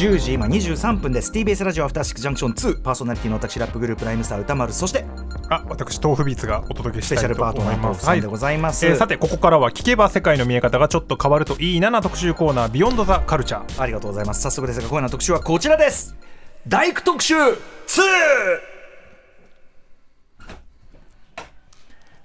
10時今23分です TBS ラジオアフターシックスジャンクション2パーソナリティの私ラップグループライムスター歌丸そしてあ私豆腐ビーツがお届けしスペシャルたいとパートナー思います。豆腐さんでございます、えーさてここからは聞けば世界の見え方がちょっと変わるといいなな特集コーナービヨンドザカルチャー。ありがとうございます早速ですが今夜の特集はこちらです大工特集 2!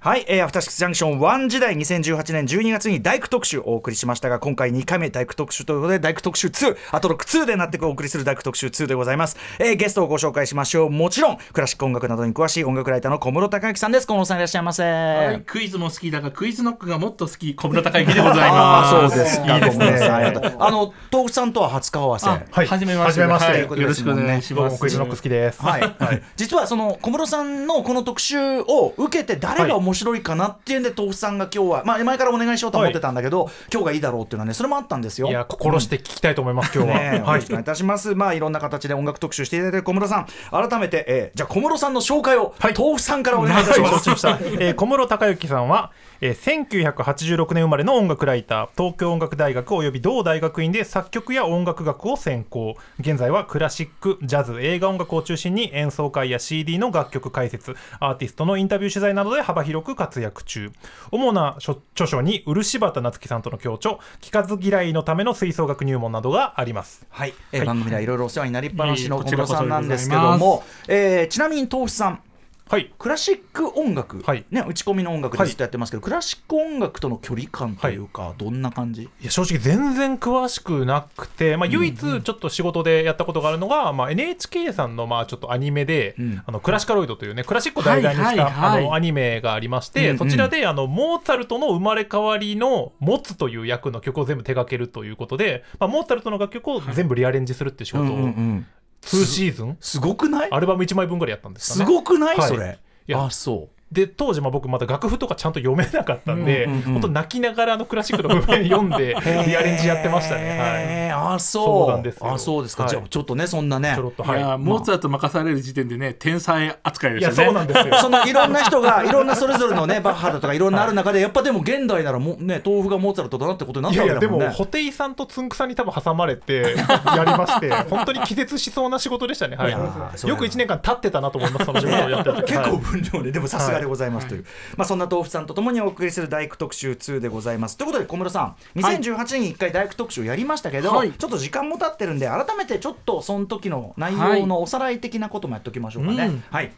はい、えー、アフターシックスジャンクション1時代2018年12月に大工特集をお送りしましたが今回2回目大工特集ということで大工特集2あと6 2でなってお送りする大工特集2でございます、えー、ゲストをご紹介しましょう。もちろんクラシック音楽などに詳しい音楽ライターの小室孝之さんです。小室さんいらっしゃいませ、はい、クイズも好きだがクイズノックがもっと好き小室孝之でございああます。そうですか。いいですね。小室さんありがとうあの豆腐さんとは初顔合わせ。あはい、はじめまして。はじめまして。はいよろしくお願いします。クイズノック好きです。はい、実はその小室さんのこの特集を受けて誰が面白いかなっていうんで豆腐さんが今日は、まあ、前からお願いしようと思ってたんだけど、今日がいいだろうっていうのはねそれもあったんですよ。いや心して聞きたいと思います今日は。ねはいろしくお願いいたします。まあいろんな形で音楽特集していただいて小室さん、改めて、えーじゃあ小室さんの紹介を、はい豆腐さんからお願いいたします。承知しました、えー小室孝之さんは、えー1986年生まれの音楽ライター東京音楽大学および同大学院で作曲や音楽学を専攻現在はクラシックジャズ映画音楽を中心に演奏会や CD の楽曲解説アーティストのインタビュー取材などで幅広く活躍中。主な書著書に漆畑夏樹さんとの共著聞かず嫌いのための吹奏楽入門などがあります。はい、えーはい番組ではいろいろお世話になりっぱなしの小室さんなんですけども、えーちなみに豆腐さん、はい。クラシック音楽、はい。ね、打ち込みの音楽でずっとやってますけど、クラシック音楽との距離感というか、どんな感じ？いや正直全然詳しくなくて、まあ、唯一ちょっと仕事でやったことがあるのが、まあ、NHK さんのまあちょっとアニメで、うん。あのクラシカロイドというねクラシックを題材にした、はいはい。はいあのアニメがありまして、うんうん。そちらであのモーツァルトの生まれ変わりの「持つ」という役の曲を全部手掛けるということで、まあ、モーツァルトの楽曲を全部リアレンジするっていう仕事をん、2シーズン？すごくない？アルバム1枚分ぐらいやったんですかすね。ごくない、はい。それ。あそうで当時まあ僕まだ楽譜とかちゃんと読めなかったんで、うんうんうん本当泣きながらあのクラシックの部分読んでリアレンジやってましたね。はい。あそう。そうなんですよ。あそうですか、はい。じゃあちょっとねそんなね。ちょろっとい。やはいモーツァルト任される時点でね天才扱いでいやすよね。そうなんですよ。そのいろんな人がいろんなそれぞれのねバッハだとかいろんなある中でやっぱでも現代ならもね豆腐がモーツァルトだなってことになったいやいやでもわけだもんね。布袋さんとつんくさんに多分挟まれて やりまして本当に気絶しそうな仕事でしたね、はい。いよ。く1年間立ってたなと思いますその仕事をやってて。結構はい。分量で、でもさすがでございますという、まあ、そんな豆腐さんとともにお送りする大工特集2でございます。ということで小室さん2018年に1回大工特集やりましたけど、はい。ちょっと時間も経ってるんで改めてちょっとその時の内容のおさらい的なこともやっておきましょうかね、うん。はい。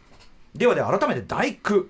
ではでは改めて大工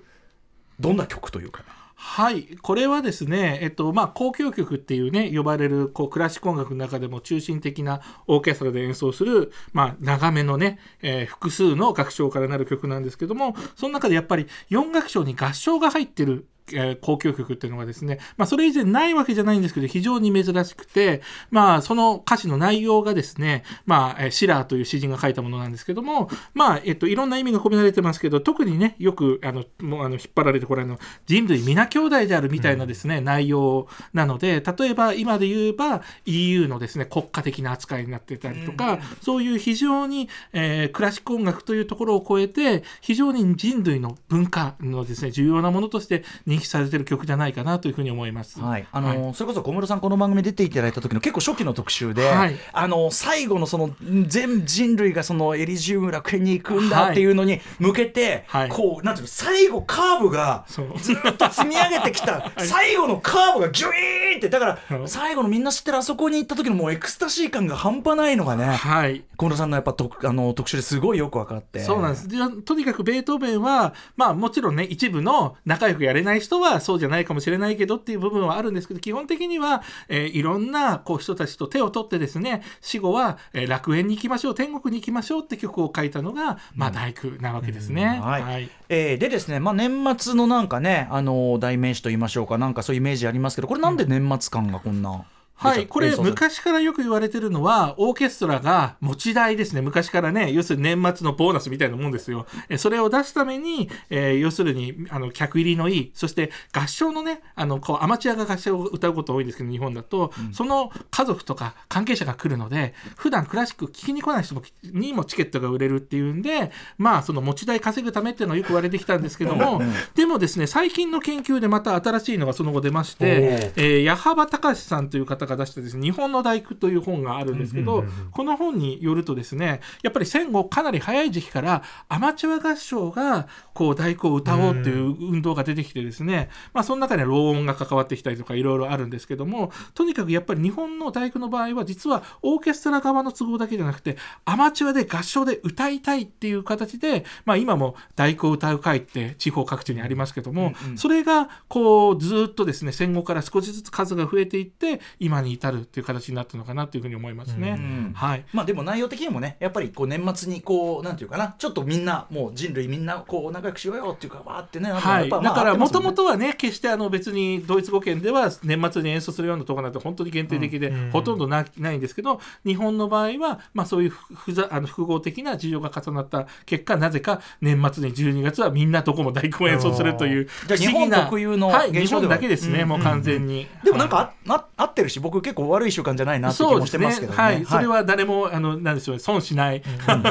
どんな曲というかはい、これはですね、えっとまあ、交響曲っていうね呼ばれるこうクラシック音楽の中でも中心的なオーケストラで演奏する、まあ、長めのね、えー複数の楽章からなる曲なんですけどもその中でやっぱり4楽章に合唱が入ってるえー交響曲っていうのがですね、まあ、それ以前ないわけじゃないんですけど非常に珍しくて、まあ、その歌詞の内容がですね、まあ、えーシラーという詩人が書いたものなんですけども、まあえっと、いろんな意味が込められてますけど特にねよくあのもうあの引っ張られてこれあの人類皆兄弟であるみたいなですね、内容なので例えば今で言えば EU のですね国家的な扱いになってたりとか、そういう非常に、えークラシック音楽というところを超えて非常に人類の文化のですね重要なものとして認識されてる曲じゃないかなというふうに思います。はい、あのそれこそ小室さんこの番組出ていただいた時の結構初期の特集で、はい。あの最後のその全人類がそのエリジウム楽園に行くんだっていうのに向けて、はい。こうなんていうの最後カーブがずっと積み上げてきた。最後のカーブがギュイーンってだからう。ん最後のみんな知ってるあそこに行った時のもうエクスタシー感が半端ないのがねはい。小室さんのやっぱ特あの特集ですごいよく分かって。そうなんです。でとにかくベートーベンはまあもちろんね一部の仲良くやれない人はそうじゃないかもしれないけどっていう部分はあるんですけど基本的には、えーいろんなこう人たちと手を取ってですね死後は、えー楽園に行きましょう天国に行きましょうって曲を書いたのが、まあ、大工なわけですね。はい。はい。えーでですね、まあ、年末のなんかね、あの代名詞と言いましょうかなんかそういうイメージありますけどこれなんで年末感がこんな、はい、これ昔からよく言われてるのはオーケストラが持ち台ですね。昔からね要するに年末のボーナスみたいなもんですよ。えそれを出すために、えー要するにあの客入りのいいそして合唱のねあのこうアマチュアが合唱を歌うこと多いんですけど日本だと、その家族とか関係者が来るので普段クラシック聴きに来ない人もにもチケットが売れるっていうんでまあその持ち台稼ぐためっていうのはよく言われてきたんですけども、でもですね最近の研究でまた新しいのがその後出まして、えー、矢幅隆さんという方が出したですね日本の第九という本があるんですけど、この本によるとですねやっぱり戦後かなり早い時期からアマチュア合唱がこう第九を歌おうっていう運動が出てきてですね、まあその中にはロ音が関わってきたりとかいろいろあるんですけどもとにかくやっぱり日本の第九の場合は実はオーケストラ側の都合だけじゃなくてアマチュアで合唱で歌いたいっていう形で、まあ、今も第九を歌う会って地方各地にありますけども、それがこうずっとですね戦後から少しずつ数が増えていって今に至るっていう形になったのかなというふうに思いますね。ん。はい。まあでも内容的にもねやっぱりこう年末にこうなんていうかなちょっとみんなもう人類みんなこう仲良くしようよっていうかわーってねはい、だからもともとはね決してあの別にドイツ語圏では年末に演奏するようなところなんて本当に限定的で、うん。ほとんどなないんですけど日本の場合は、まあ、そういう複雑あの複合的な事情が重なった結果なぜか年末に12月はみんなどこも大工を演奏するというじゃあ不思議な日本特有のはい、日本だけですね、うん。もう完全に。でもなんかはあ、あ合ってるし僕結構悪い習慣じゃないなって気もしてますけどね。はい、それは誰もあのなんでしょう損しない、あの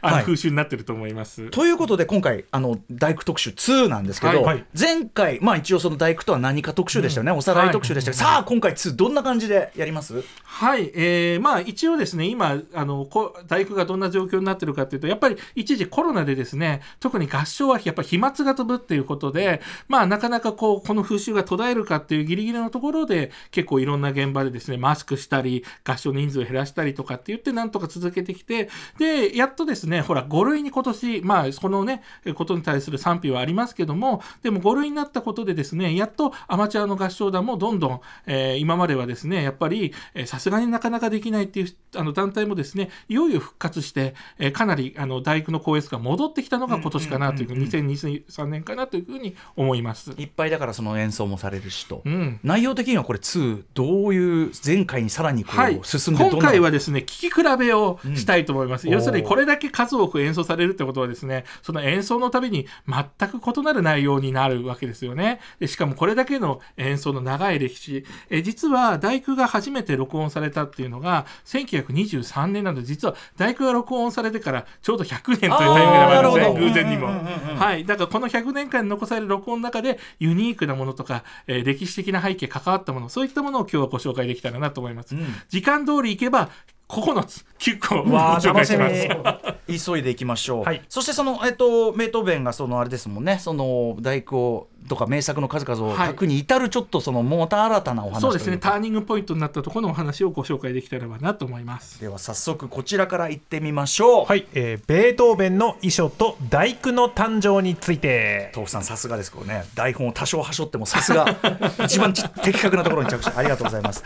はい。風習になってると思います。ということで今回あの大工特集2なんですけど、はい。はい。前回まあ一応その大工とは何か特集でしたよね、おさらい特集でしたけど、さあ今回2どんな感じでやります？はい、えーまあ一応ですね今あのこ大工がどんな状況になってるかというとやっぱり一時コロナでですね特に合唱はやっぱり飛沫が飛ぶっていうことでまあなかなかこうこの風習が途絶えるかっていうギリギリのところで結構いろんな現場でですねマスクしたり合唱人数を減らしたりとかって言ってなんとか続けてきてでやっとですねほら5類に今年まあこのねことに対する賛否はありますけどもでも5類になったことでですねやっとアマチュアの合唱団もどんどん、えー今まではですねやっぱりえーさすがになかなかできないっていうあの団体もですねいよいよ復活して、えーかなりあの大工の高越が戻ってきたのが今年かなという,、2023年かなというふうに思います。いっぱいだからその演奏もされるしと、うん。内容的にはこれ2どういう前回にさらにこう、はい、進んでどんな今回はですね聞き比べをしたいと思います、うん。要するにこれだけ数多く演奏されるってことはですねその演奏のたびに全く異なる内容になるわけですよね。でしかもこれだけの演奏の長い歴史。え実は大工が初めて録音されたっていうのが1923年なので実は大工が録音されてからちょうど100年というタイミングでもあるんですね偶然にも、はい、だからこの100年間に残される録音の中でユニークなものとか、えー歴史的な背景関わったものそういったものを今日はご紹介できたらなと思います、うん。時間通りいけば9つ9個ごわあ紹介しす。し急いでいきましょう、はい。そしてその、えっと、ベートーベンがそのあれですもんね。その大工をとか名作の数々をはい。書くに至るちょっとそのまた新たなお話そうですね。ターニングポイントになったところのお話をご紹介できたらばなと思います。では早速こちらから行ってみましょう、はい、えーベートーベンの遺書と大工の誕生について。豆腐さんさすがですこうね。台本を多少はしょってもさすが。一番ち的確なところに着手。ありがとうございます、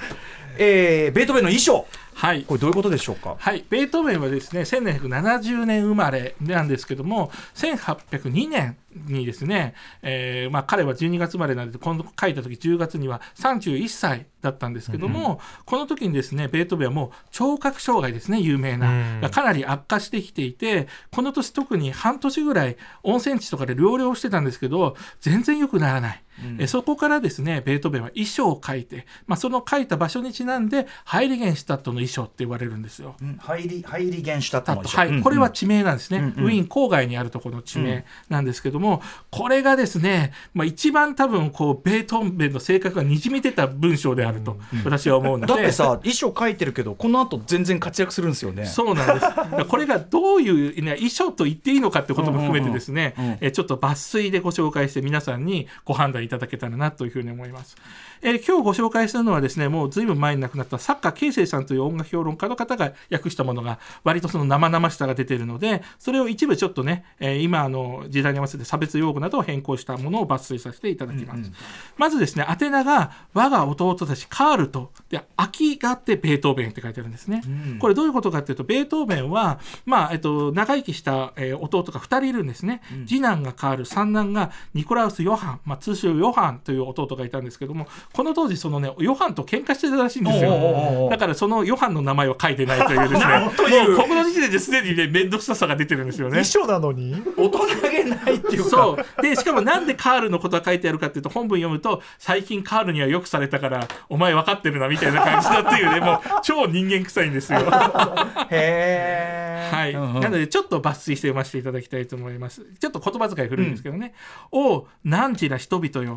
えー、ベートーベンの衣装はい。これどういうことでしょうか？はい、ベートーベンはですね1770年生まれなんですけども1802年にですね、えーまあ、彼は12月生まれなので今度書いた時10月には31歳だったんですけども、この時にですねベートーベンはもう聴覚障害ですね有名な、うん。がかなり悪化してきていてこの年特に半年ぐらい温泉地とかで療養してたんですけど全然良くならない。えそこからですねベートーベンは衣装を書いて、まあ、その書いた場所にちなんでハイリゲンシュタットの衣装って言われるんですよ。うん。ハイリハイリゲンシュタットの衣装。はい、これはうん地名なんですね、うんうん。ウィーン郊外にあるところの地名なんですけども、これがですね、まあ、一番多分こうベートーベンの性格がにじみ出た文章であると私は思うので、だってさ衣装書いてるけどこの後全然活躍するんですよね。そうなんです。これがどういう、ね、衣装と言っていいのかってことも含めてですね、うんうん。うんうんえちょっと抜粋でご紹介して皆さんにご判断いただけたらなというふうに思います。えー今日ご紹介するのはですねもうずいぶん前に亡くなった作家慶生さんという音楽評論家の方が訳したものが割とその生々しさが出ているのでそれを一部ちょっとね、えー今あの時代に合わせて差別用語などを変更したものを抜粋させていただきます。まずですね宛名が我が弟たちカールとで秋があってベートーベンって書いてあるんですね。これどういうことかっていうとベートーベンは、まあえっと、長生きした、えー弟が2人いるんですね、次男がカール三男がニコラウス・ヨハン、まあ、通称ヨハンという弟がいたんですけどもこの当時そのねヨハンと喧嘩してたらしいんですよ。だからそのヨハンの名前は書いてないというですねなんという。もうここの時点ですでにね面倒くささが出てるんですよね。一緒なのに。大人げないっていうか。そう。でしかもなんでカールのことが書いてあるかっていうと本文読むと最近カールにはよくされたからお前分かってるなみたいな感じだっていうねもう超人間臭いんですよ。へえはい、うんうん。なのでちょっと抜粋して読ませていただきたいと思います。ちょっと言葉遣い古いんですけどね「おう汝ら人々よ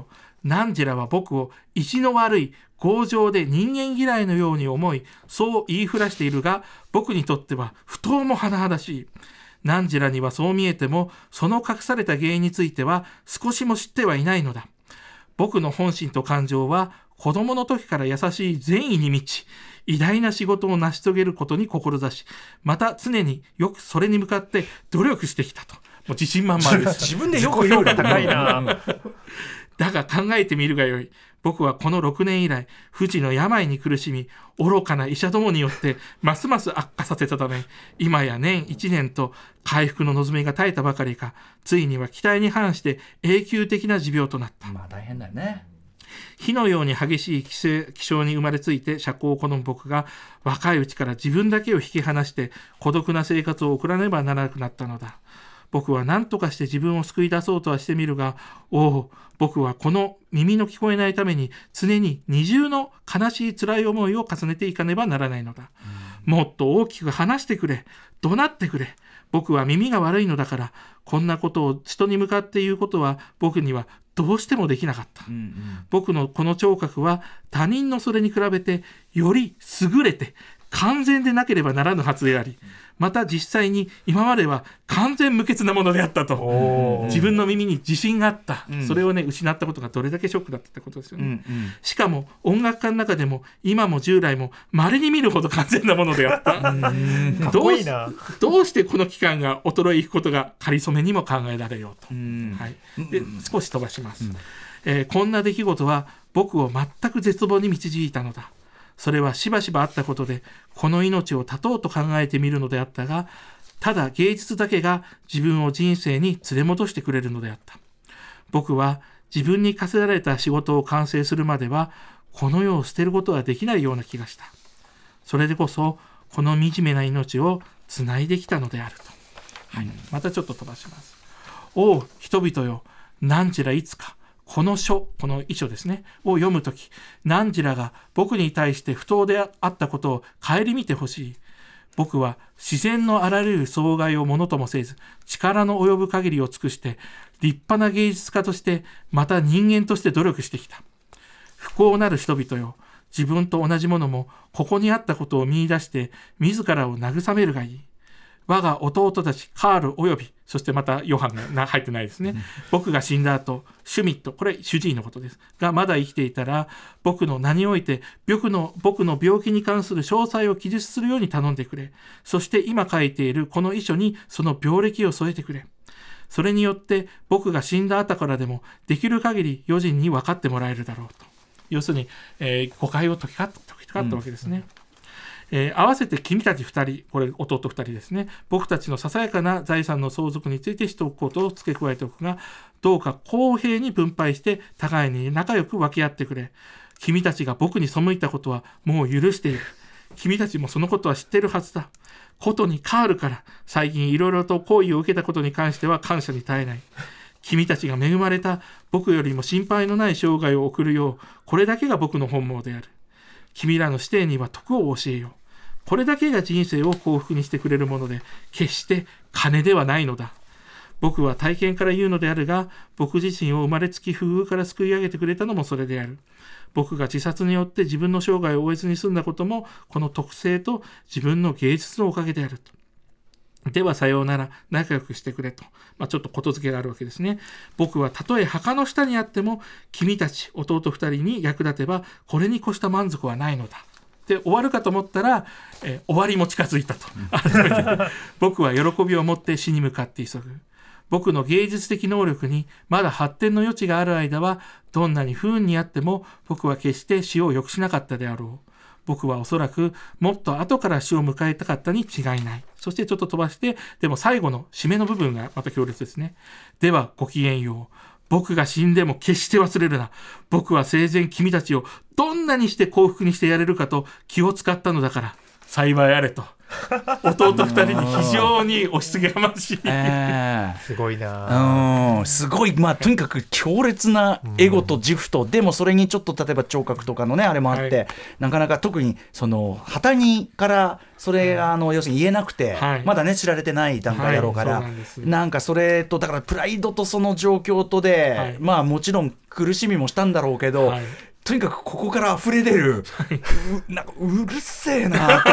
汝らは僕を意地の悪い強情で人間嫌いのように思いそう言いふらしているが僕にとっては不当も甚だしい。汝らにはそう見えてもその隠された原因については少しも知ってはいないのだ。僕の本心と感情は子供の時から優しい善意に満ち偉大な仕事を成し遂げることに志しまた常によくそれに向かって努力してきたと。もう自信満々です。自分でよく言う自己評価高いな だが考えてみるがよい。僕はこの6年以来、不治の病に苦しみ、愚かな医者どもによって、ますます悪化させたため、今や年1年と回復の望みが絶えたばかりか、ついには期待に反して永久的な持病となった。まあ大変だよね火のように激しい気性気象に生まれついて社交を好む僕が若いうちから自分だけを引き離して孤独な生活を送らねばならなくなったのだ。僕は何とかして自分を救い出そうとはしてみるが、おお、僕はこの耳の聞こえないために常に二重の悲しい辛い思いを重ねていかねばならないのだ。もっと大きく話してくれ。怒鳴ってくれ。僕は耳が悪いのだから、こんなことを人に向かって言うことは僕にはどうしてもできなかった。うんうん僕のこの聴覚は他人のそれに比べてより優れて完全でなければならぬはずであり、また実際に今までは完全無欠なものであったと。自分の耳に自信があった、うん。それをね失ったことがどれだけショックだったってことですよね、うんうん。しかも音楽家の中でも今も従来も稀に見るほど完全なものであった。どうこいいな。どうしてこの期間が衰えいくことが仮初めにも考えられようと。うん。はい、で少し飛ばします、えーこんな出来事は僕を全く絶望に導いたのだそれはしばしばあったことでこの命を絶とうと考えてみるのであったがただ芸術だけが自分を人生に連れ戻してくれるのであった。僕は自分に課せられた仕事を完成するまではこの世を捨てることはできないような気がした。それでこそこの惨めな命をつないできたのであると、はい、またちょっと飛ばします。おう人々よ。何時らいつかこの書この遺書ですねを読むとき何時らが僕に対して不当であったことを顧みてほしい。僕は自然のあらゆる障害をものともせず力の及ぶ限りを尽くして立派な芸術家としてまた人間として努力してきた。不幸なる人々よ自分と同じものもここにあったことを見出して自らを慰めるがいい。我が弟たちカールおよびそしてまたヨハンがな入ってないですね、僕が死んだ後シュミットこれ主治医のことです。がまだ生きていたら僕の名において僕の僕の病気に関する詳細を記述するように頼んでくれ。そして今書いているこの遺書にその病歴を添えてくれ。それによって僕が死んだ後からでもできる限り余人に分かってもらえるだろうと。要するに、えー誤解を解きか解きかったわけですね、えー合わせて君たち2人これ弟2人ですね。僕たちのささやかな財産の相続についてしておくことを付け加えておくがどうか公平に分配して互いに仲良く分け合ってくれ。君たちが僕に背いたことはもう許している。君たちもそのことは知ってるはずだ。ことにカールから最近いろいろと好意を受けたことに関しては感謝に絶えない。君たちが恵まれた僕よりも心配のない生涯を送るようこれだけが僕の本望である。君らの師弟には徳を教えよう。これだけが人生を幸福にしてくれるもので決して金ではないのだ。僕は体験から言うのであるが僕自身を生まれつき不遇から救い上げてくれたのもそれである。僕が自殺によって自分の生涯を終えずに済んだこともこの特性と自分の芸術のおかげであると。ではさようなら仲良くしてくれと、まあ、ちょっとことづけがあるわけですね。僕はたとえ墓の下にあっても君たち弟二人に役立てばこれに越した満足はないのだ。で終わるかと思ったら、えー終わりも近づいたと。改めて。僕は喜びを持って死に向かって急ぐ。僕の芸術的能力にまだ発展の余地がある間はどんなに不運にあっても僕は決して死を良くしなかったであろう。僕はおそらくもっと後から死を迎えたかったに違いない。そしてちょっと飛ばしてでも最後の締めの部分がまた強烈ですね。ではごきげんよう。僕が死んでも決して忘れるな。僕は生前君たちをどんなにして幸福にしてやれるかと気を使ったのだから、幸いあれと。弟二人に非常に押し付けがましい。えすごいな。うん。すごい。まあとにかく強烈なエゴと自負と、でもそれにちょっと例えば聴覚とかのねあれもあって、はい。なかなか特にその旗にからそれがあの要するに言えなくて、はい。まだね知られてない段階だろうから、はい。なんかそれとだからプライドとその状況とで、はい。まあもちろん苦しみもしたんだろうけど、はいとにかくここから溢れ出る、う なんかうるせえな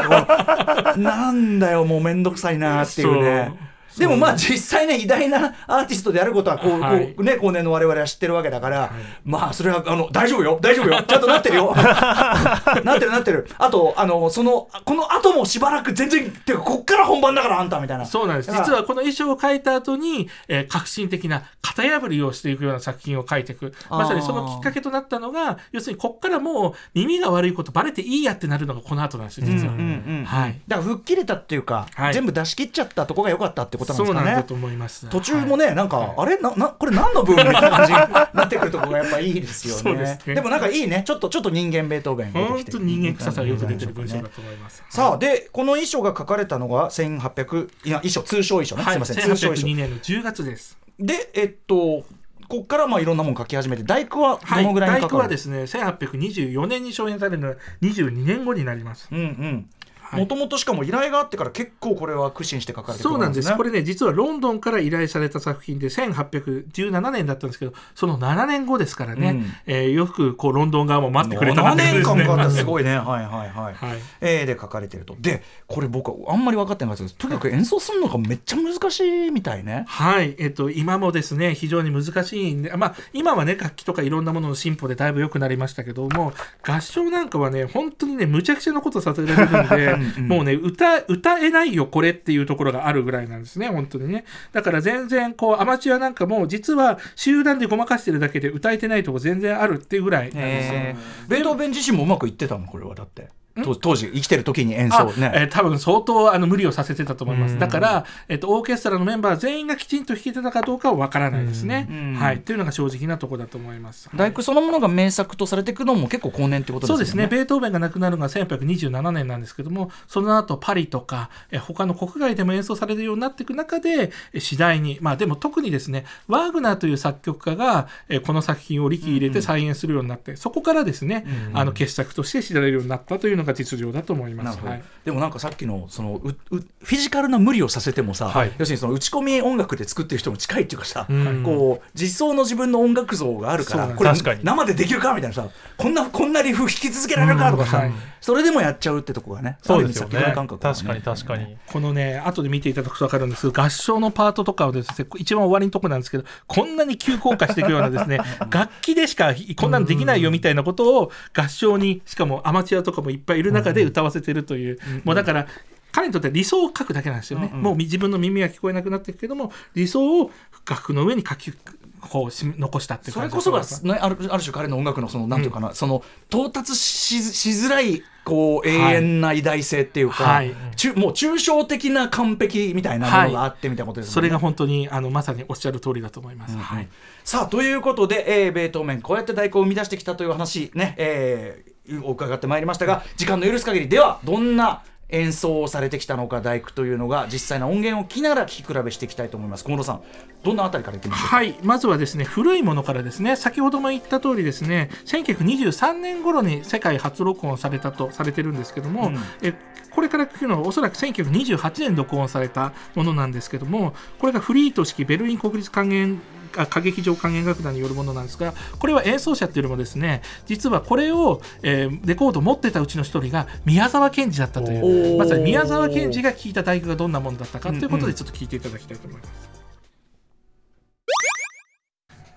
なんだよもうめんどくさいなっていうね。でもまあ実際ね偉大なアーティストであることはこう、はい。こうね後年の我々は知ってるわけだから、まあそれはあの大丈夫よ。大丈夫よ。ちゃんとなってるよ。なってるなってる。あとあのそのこの後もしばらく全然っていうかこっから本番だからあんたみたいな。そうなんです。実はこの衣装を描いた後に、えー革新的な型破りをしていくような作品を描いていく。まさにそのきっかけとなったのが、要するにこっからもう耳が悪いことバレていいやってなるのがこの後なんですよ、実は。うんうんうん。はい。だから吹っ切れたっていうか、はい。全部出し切っちゃったとこが良かったってことなんですかねそうなんだと思います。途中もね、なんか、あれ？ななこれ何の部分みたいな感じに なってくるところがやっぱいいですよね。でもなんかいいね。ちょっとちょっと人間ベートーベン本きて当に人間臭さがよく出てる文章ねだと思います。さあでこの衣装が書かれたのが1800いや衣装通称衣装ね、はい、すいません。通称衣装1802年の10月です。でえっとこっからまあいろんなもの書き始めて大工ははい、どのぐらいに大かかる、工はですね、1824年に承認されるのは22年後になります。うんうん。はいもともとしかも依頼があってから結構これは苦心して書かれてるそうなんです。ねこれね、実はロンドンから依頼された作品で、1817年だったんですけど、その7年後ですからね、うん。えーよくこうロンドン側も待ってくれた7年間かかすい。ごいね。はいはいはい、はい。えーで書かれてると。でこれ僕はあんまり分かってないんですけどとにかく演奏するのがめっちゃ難しいみたいね。はい、えっと、今もですね、非常に難しいんで、まあ、今はね、楽器とかいろんなものの進歩でだいぶ良くなりましたけども、合唱なんかはね、本当にね、むちゃくちゃなことさせられるんで、うんうんもうね、歌、歌えないよ、これっていうところがあるぐらいなんですね、本当にね。だから全然、こう、アマチュアなんかも、実は集団でごまかしてるだけで歌えてないとこ全然あるっていうぐらいなんですよ。ベートーベン自身もうまくいってたの？これはだって当当時生きてる時に演あ奏ね。えー多分相当あの無理をさせてたと思いまうん。す。だから、えっと、オーケストラのメンバー全員がきちんと弾けてたかどうかはわからないですね。うん。はい。っていうのが正直なところだと思います。大工そのものが名作とされていくのも結構後年ってことですよね。そうですね、ベートーベンが亡くなるのが1827年なんですけども、その後パリとか、え他の国外でも演奏されるようになっていく中で、え次第に、まあでも特にですね、ワーグナーという作曲家が、えこの作品を力入れて再演するようになって、そこからですね、あの傑作として知られるようになったというのが実情だと思います。はい。でもなんかさっきのそのううフィジカルな無理をさせてもさ、はい。要するにその打ち込み音楽で作ってる人も近いっていうかさ、うん。こう実相の自分の音楽像があるからこれ生でできるかみたいなさこんなこんなリフ弾き続けられるかとかさ、うん。はい。それでもやっちゃうってとこがねそうですよね。ね。確かに確かに。このね、後で見ていただくと分かるんです。けど、合唱のパートとかをですね、一番終わりのとこなんですけど、こんなに急降下していくようなですね、楽器でしかこんなのできないよみたいなことを合唱に、しかもアマチュアとかもいっぱいいる中で歌わせてるという、もうだから、彼にとっては理想を書くだけなんですよね。もう自分の耳は聞こえなくなっていくけども、理想を楽譜の上に書き、こうし残したっていうそれこそが、ね、あるある種彼の音楽のそのなんていうかな、その到達ししづらいこう永遠な偉大性っていうか、はい。ちゅもう抽象的な完璧みたいなものがあってみたいなことですもんね。それが本当にあのまさにおっしゃる通りだと思います。はい。さあということで、えーベートーメンこうやって太鼓を生み出してきたという話ね、えー、お伺ってまいりましたが時間の許す限りではどんな演奏をされてきたのか大工というのが実際の音源を聞きながら聞き比べしていきたいと思います。小室さんどんなあたりからいってみましょうか？はい、まずはですね古いものからですね先ほども言った通りですね1923年頃に世界初録音されたとされてるんですけども、うん。えこれから聞くのはおそらく1928年に録音されたものなんですけどもこれがフリート式ベルリン国立管弦あ歌劇場管弦楽団によるものなんですがこれは演奏者っていうよりもですね実はこれを、えーレコードを持ってたうちの一人が宮沢賢治だったといおうーまさに宮沢賢治が聴いた大工がどんなものだったかということでちょっと聞いていただきたいと思います。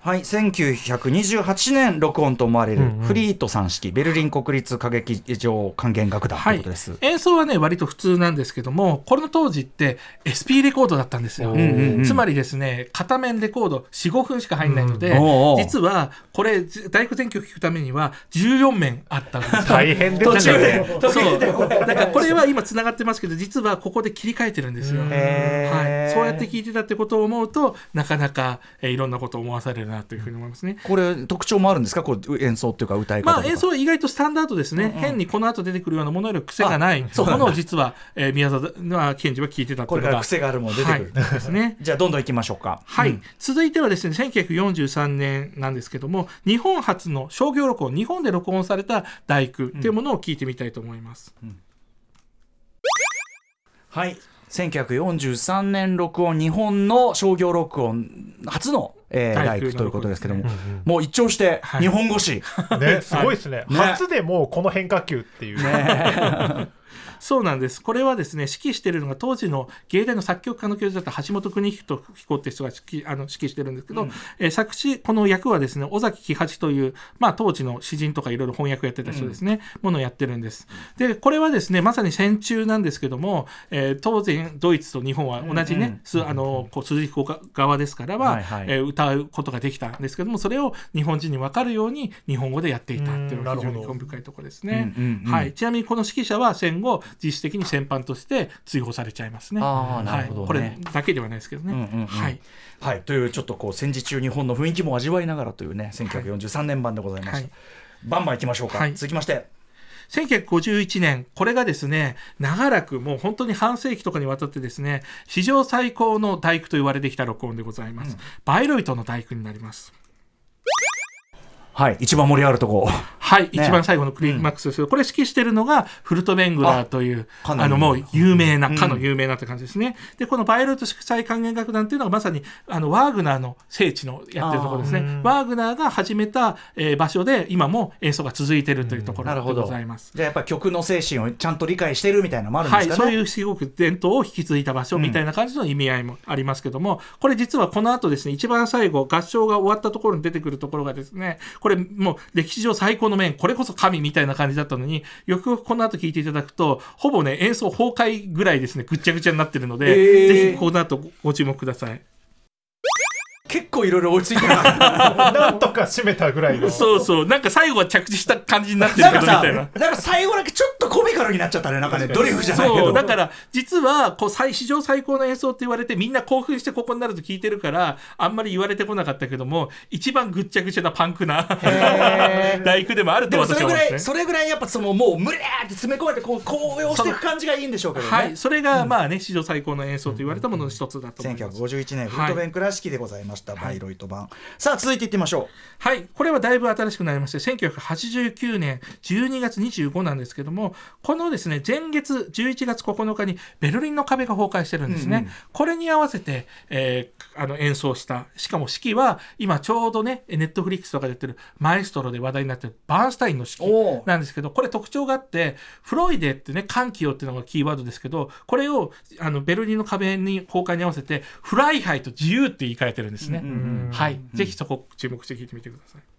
はい、1928年録音と思われるうんうん。フリートさん式ベルリン国立歌劇場管弦楽団ということです。演奏はね割と普通なんですけどもこの当時って SP レコードだったんですよ、うんうんうんつまりですね片面レコード45分しか入んないので、うん。おうおう。実はこれ大工全曲聴くためには14面あったんですよ。大変ですよねそう。だからこれは今つながってますけど実はここで切り替えてるんですよ、はい、そうやって聞いてたってことを思うとなかなか、えーいろんなことを思わされるなというふうに思いますね。これ特徴もあるんですか？こう演奏っていうか歌い方とか。まあ、演奏は意外とスタンダードですね、変にこの後出てくるようなものより癖がない。そうなんだものを実は、えー宮沢賢治は聞いてたこれから癖があるもの出てくる、はい、ですね。じゃあどんどん行きましょうか。はい、うん。続いてはですね1943年なんですけども日本初の商業録音日本で録音された大工っていうものを聞いてみたいと思います、はい。1943年録音日本の商業録音初の、えー、大ということですけども、録もう一聴してはい。日本語詞、ね、すごいですね。ね。初でもうこの変化球っていう、そうなんです。これはですね指揮しているのが当時の芸大の作曲家の教授だった橋本邦彦彦って人が指揮あの指揮してるんですけど、えー作詞この役はですね尾崎喜八という、まあ、当時の詩人とかいろいろ翻訳やってた人ですね、ものをやってるんです。でこれはですねまさに戦中なんですけども、えー当然ドイツと日本は同じね、すあのこう鈴木側ですからは、はいはい。えー歌うことができたんですけどもそれを日本人に分かるように日本語でやっていたっていうのが非常に興味深いところですね。うんうんうんはい、ちなみにこの指揮者は戦後実質的に戦犯として追放されちゃいますね。あーなるほどね。はい、これだけではないですけどね。うんうんうん。はい、はい、というちょっとこう戦時中日本の雰囲気も味わいながらというね1943年版でございました、はい。バンバンいきましょうか、はい。続きまして。1951年、これがですね、長らくもう本当に半世紀とかにわたってですね、史上最高の大工と言われてきた録音でございます。バイロイトの大工になります。はい。一番盛り上がるとこはい、一番最後のクリーマックスですけど、これ指揮してるのがフルトベングラーという、あのもう有名な、かの有名なって感じですね。で、このバイオレット祝祭管弦楽団っていうのがまさに、あの、ワーグナーの聖地のやってるところですね。ワーグナーが始めた、えー場所で今も演奏が続いてるというところでございます。じゃあやっぱ曲の精神をちゃんと理解してるみたいなのもあるんではい、すかね、そういうすごく伝統を引き継いだ場所みたいな感じの意味合いもありますけども、これ実はこの後ですね、一番最後、合唱が終わったところに出てくるところがですね、これもう歴史上最高の面、これこそ神みたいな感じだったのに、よくよくこの後聞いていただくと、ほぼね、演奏崩壊ぐらいですね、ぐっちゃぐちゃになってるので、えーぜひこの後ごご注目ください。結構いろいろ追いついてるな。なんとか締めたぐらいの。そうそう、なんか最後は着地した感じになってるけどみたいな。なんか最後だけちょっとコミカルになっちゃったねなんかねドリフじゃないけど。そう。だから実はこう最史上最高の演奏って言われてみんな興奮してここになると聞いてるからあんまり言われてこなかったけども一番ぐっちゃぐちゃなパンクな大工 でもあるとでもそれぐらい、私は思うんですね。それぐらいやっぱそのもう無理やって詰め込めてこう高揚していく感じがいいんでしょうけどね。はい、それがまあね史上最高の演奏と言われたものの一つだと思います。1951年フルトベン倉敷でございました、バイロイト版。さあ続いていってみましょはい、これはだいぶ新しくなりまして、1989年12月25なんですけども、このですね、前月11月9日にベルリンの壁が崩壊してるんですね。うんうん。これに合わせて、えーあの演奏した、しかも指揮は今ちょうどね、ネットフリックスとかでやってるマエストロで話題になってるバーンスタインの指揮なんですけど、これ特徴があって、Freude ってね、歓喜よっていうのがキーワードですけど、これをあのベルリンの壁に崩壊に合わせて、 Freiheit 自由って言い換えてるんですね。はい、ぜひそこ注目して聞いてみてください。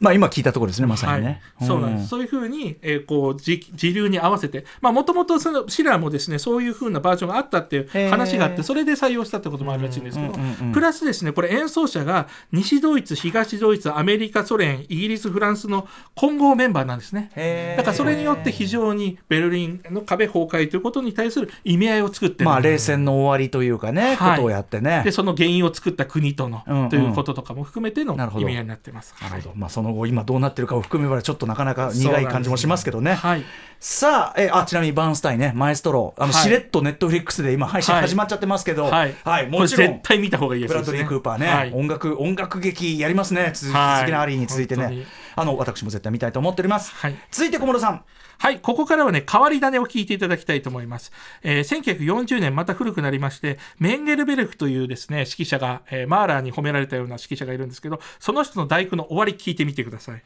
まあ今聞いたところですねまさにね、はい、そうなんです、そういうふうに、えーこう時時流に合わせて。もともとシラーもですねそういうふうなバージョンがあったっていう話があってそれで採用したってこともあるらしいんですけど、プラスですねこれ演奏者が西ドイツ東ドイツアメリカソ連イギリスフランスの混合メンバーなんですね。だからそれによって非常にベルリンの壁崩壊ということに対する意味合いを作ってる。まあ冷戦の終わりというかね、はい。ことをやってね。でその原因を作った国との、うんうん。ということとかも含めての意味合いになってます。なるほど、まあ、その後今どうなってるかを含めばちょっとなかなか苦い感じもしますけどね。はいさあえあちなみにバーンスタインねマエストロあの、はいしれっとネットフリックスで今配信はい始まっちゃってますけど、はい。これもちろん。絶対見た方がいいやつブラッドリー・ですね。クーパーね、はい。音楽音楽劇やりますね。続きはい。続きのアリーに続いてねあの私も絶対見たいと思っております、はい続いて小室さんはい、ここからはね、変わり種を聞いていただきたいと思います。えー1940年、また古くなりまして、メンゲルベルクというですね、指揮者が、えーマーラーに褒められたような指揮者がいるんですけど、その人の大工の終わり聞いてみてください。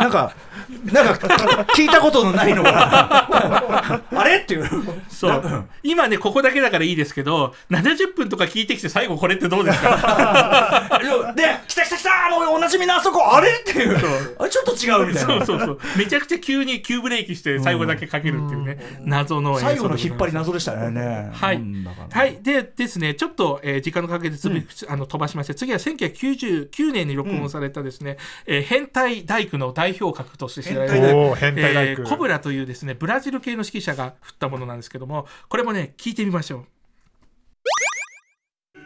なんかなんか聞いたことのないのが。あれ？っていう。そう。今ね、ここだけだからいいですけど、70分とか聞いてきて最後これってどうですか？で来た来た来たあのおなじみのあそこあれ？っていう。あれちょっと違うみたいな。そうそうそう。めちゃくちゃ急に急ブレーキして最後だけかけるっていうね、謎の最後の引っ張り謎でしたよね。はい。はい。でですね、ちょっと、えー時間のかけてあの飛ばしまして、次は1999年に録音されたですね、えー変態大工の代表格として知られるえーコブラというですね、ブラジル系の指揮者が振ったものなんですけども、これもね、聞いてみましょう。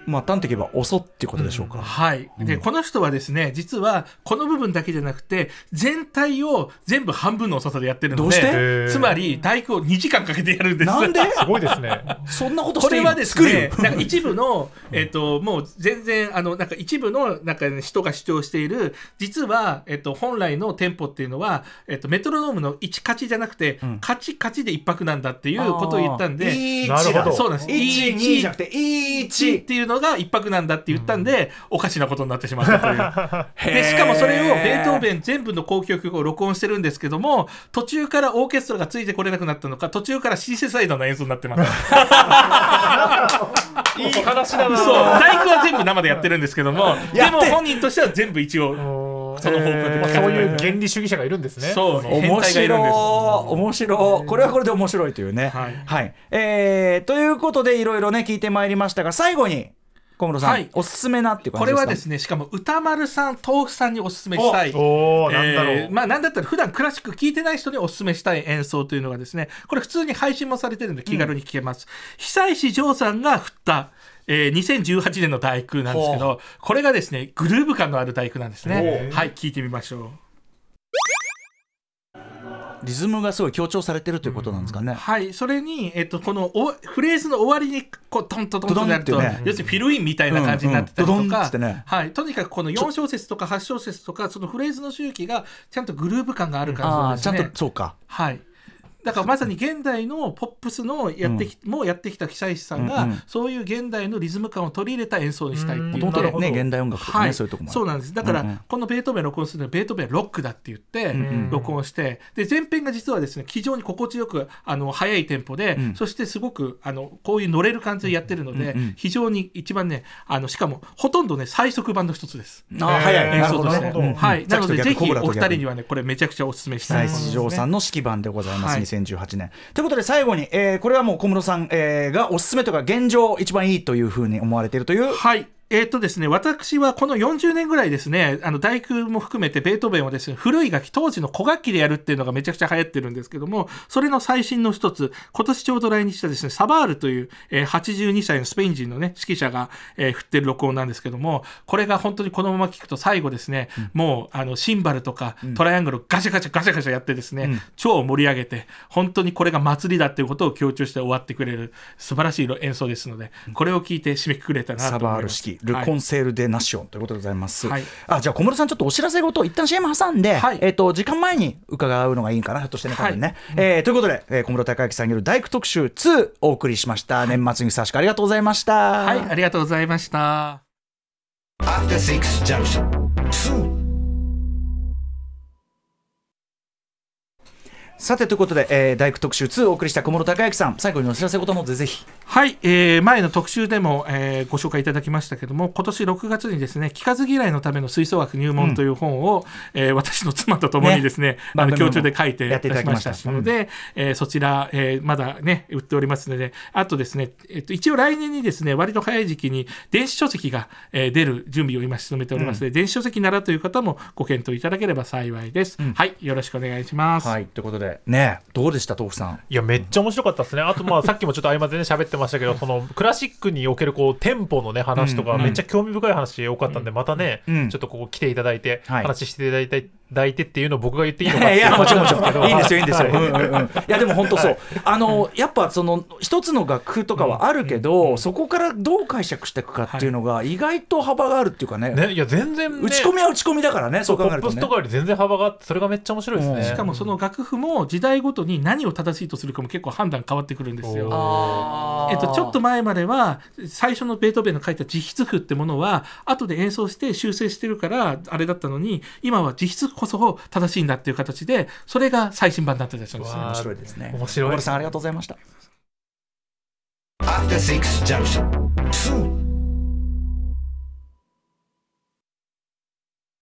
まあ端的に言えば遅っていうことでしょうか、はい。で、この人はですね、実はこの部分だけじゃなくて、全体を全部半分の遅さでやってるので、どうして？へー。つまり大工を2時間かけてやるんです。なんで？すごいですね。そんなことしていこれはです作るね、なんか一部の、えっ、と、もう全然、あの、なんか一部の、なんか、ね、人が主張している、実は、えっ、と、本来の店舗っていうのは、えっ、と、メトロノームの1カチじゃなくて、ん。カチカチで一泊なんだっていうことを言ったんで、いいなるほどそうなんです。1、2じゃなくて、1 1っていうのが一泊なんだって言ったんで、おかしなことになってしまったという。でしかもそれをベートーベン全部の交響曲を録音してるんですけども途中からオーケストラがついてこれなくなったのか途中からシンセサイダーの演奏になってますいい話だな。そう。大工は全部生でやってるんですけどもでも本人としては全部一応その方向でそういう原理主義者がいるんですね。そう面白い。面白い。これはこれで面白いというね。はい。えーということでいろいろね聞いてまいりましたが最後に小室さん、はい。おすすめなっていう感こじですか？れはですねしかも歌丸さん豆腐さんにおすすめしたい。おおなんだろう、えーまあなんだったら普段クラシック聴いてない人にお勧めしたい演奏というのがですねこれ普通に配信もされてるので気軽に聴けます、久石譲さんが振ったえー2018年の大工なんですけどこれがですねグルーヴ感のある大工なんですね。はい聴いてみましょうリズムがすごい強調されてるということなんですかね、はい。それに、えっと、このおフレーズの終わりにこうトントントンとなると、ね。要するにフィルインみたいな感じになってたりとか、うんうん。ね。はい、とにかくこの4小節とか8小節とかそのフレーズの周期がちゃんとグルーヴ感がある感じああちゃん。とそうか。はい。だからまさに現代のポップスのやってき、もうやってきた久石さんが、うんうん。そういう現代のリズム感を取り入れた演奏にしたいっていうね現代音楽とかね、そういうとこもそうなんです。だから、うんうん。このベートーベン録音するのはベートーベンロックだって言って、ん録音してで前編が実はですね非常に心地よくあの速いテンポで、ん。そしてすごくあのこういう乗れる感じでやってるので、うんうん。非常に一番ねあのしかもほとんどね最速版の一つです。ああ早い演奏として、うん。はい、なのでぜひお二人にははねこれめちゃくちゃお勧めしたい久石譲さんの指揮番でございます、はい2018年。ということで最後に、えーこれはもう小室さん、えーがおすすめとか現状一番いいというふうに思われているというはい。えーっとですね、私はこの40年ぐらいですね、あの大工も含めてベートーベンをですね、古い楽器、当時の古楽器でやるっていうのがめちゃくちゃ流行ってるんですけども、それの最新の一つ、今年ちょうど来日したですね、サバールという、えー82歳のスペイン人のね、指揮者が、えー振ってる録音なんですけども、これが本当にこのまま聞くと最後ですね、もうあのシンバルとかトライアングルをガチャガチャガチャガチャやってですね、超盛り上げて、本当にこれが祭りだっていうことを強調して終わってくれる素晴らしい演奏ですので、これを聞いて締めくくれたなとサ思います。バール式、ルコンセール・デ・ナシオンということでございます。はいあじゃあ小室さん、ちょっとお知らせごと、一旦 CM 挟んで、はいえっと時間前に伺うのがいいかな、ひょっとしてね、多分ね。えーということで、えー小室孝之さんによる大工特集2お送りしました。年末にふさわしくありがとうございました。はい、ありがとうございました。After Six Junction. さてということで、えー大工特集2お送りした小室孝之さん、最後にお知らせごとのでぜひ。はい、えー前の特集でも、えーご紹介いただきましたけども、今年6月にですね、聞かず嫌いのための吹奏楽入門という本を、えー私の妻と共にですね、あの共通で書いてやっていただきましたので、えーそちら、えーまだね、売っておりますので、あとですね、えっと、一応来年にですね、割と早い時期に電子書籍が、えー出る準備を今進めておりますので、電子書籍ならという方もご検討いただければ幸いです。はい、よろしくお願いします。はい、ということで、ね。どうでした、豆腐さん？いやめっちゃ面白かったですね。あとまあさっきもちょっと合間でね喋ってましたけど、そのクラシックにおけるこうテンポのね話とかうん。めっちゃ興味深い話多かったんで、またね、うん。ちょっとここ来ていただいて、はい。話していただいて抱いてっていうのを僕が言っていいのかっていやもちろんもちろん。いいんですよいいんですよ、はい。うんうんうん。いやでも本当そう、あのやっぱその一つの楽譜とかはあるけど、そこからどう解釈していくかっていうのが意外と幅があるっていうかね。ね、いや全然、ね、打ち込みは打ち込みだからねそう考えるとね。ポップスとかより全然幅があってそれがめっちゃ面白いですね、うん。しかもその楽譜も時代ごとに何を正しいとするかも結構判断変わってくるんですよ。えっと、ちょっと前までは最初のベートーベンの書いた自筆譜ってものは後で演奏して修正してるからあれだったのに今は自筆こそ正しいんだっていう形でそれが最新版になってたりするんです。面白いですね面白いさんありがとうございました After Six Junction. 2.